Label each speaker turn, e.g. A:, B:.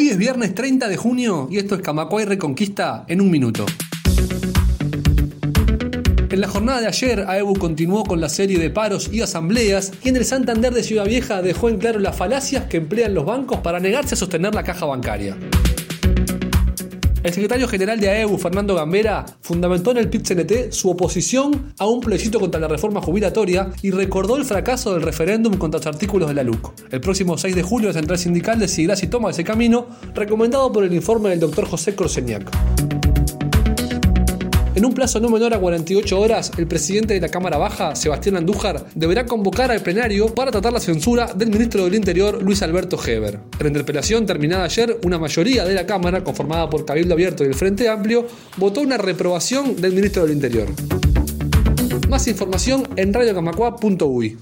A: Hoy es viernes 30 de junio y esto es Camacuay Reconquista en un minuto. En la jornada de ayer, AEBU continuó con la serie de paros y asambleas y en el Santander de Ciudad Vieja dejó en claro las falacias que emplean los bancos para negarse a sostener la caja bancaria. El secretario general de AEBU, Fernando Gambera, fundamentó en el PIT-CNT su oposición a un plebiscito contra la reforma jubilatoria y recordó el fracaso del referéndum contra los artículos de la LUC. El próximo 6 de julio, la Central Sindical decidirá si toma ese camino, recomendado por el informe del doctor José Corseñac. En un plazo no menor a 48 horas, el presidente de la Cámara Baja, Sebastián Andújar, deberá convocar al plenario para tratar la censura del ministro del Interior, Luis Alberto Heber. En la interpelación terminada ayer, una mayoría de la Cámara, conformada por Cabildo Abierto y el Frente Amplio, votó una reprobación del ministro del Interior. Más información en radiocamacua.uy.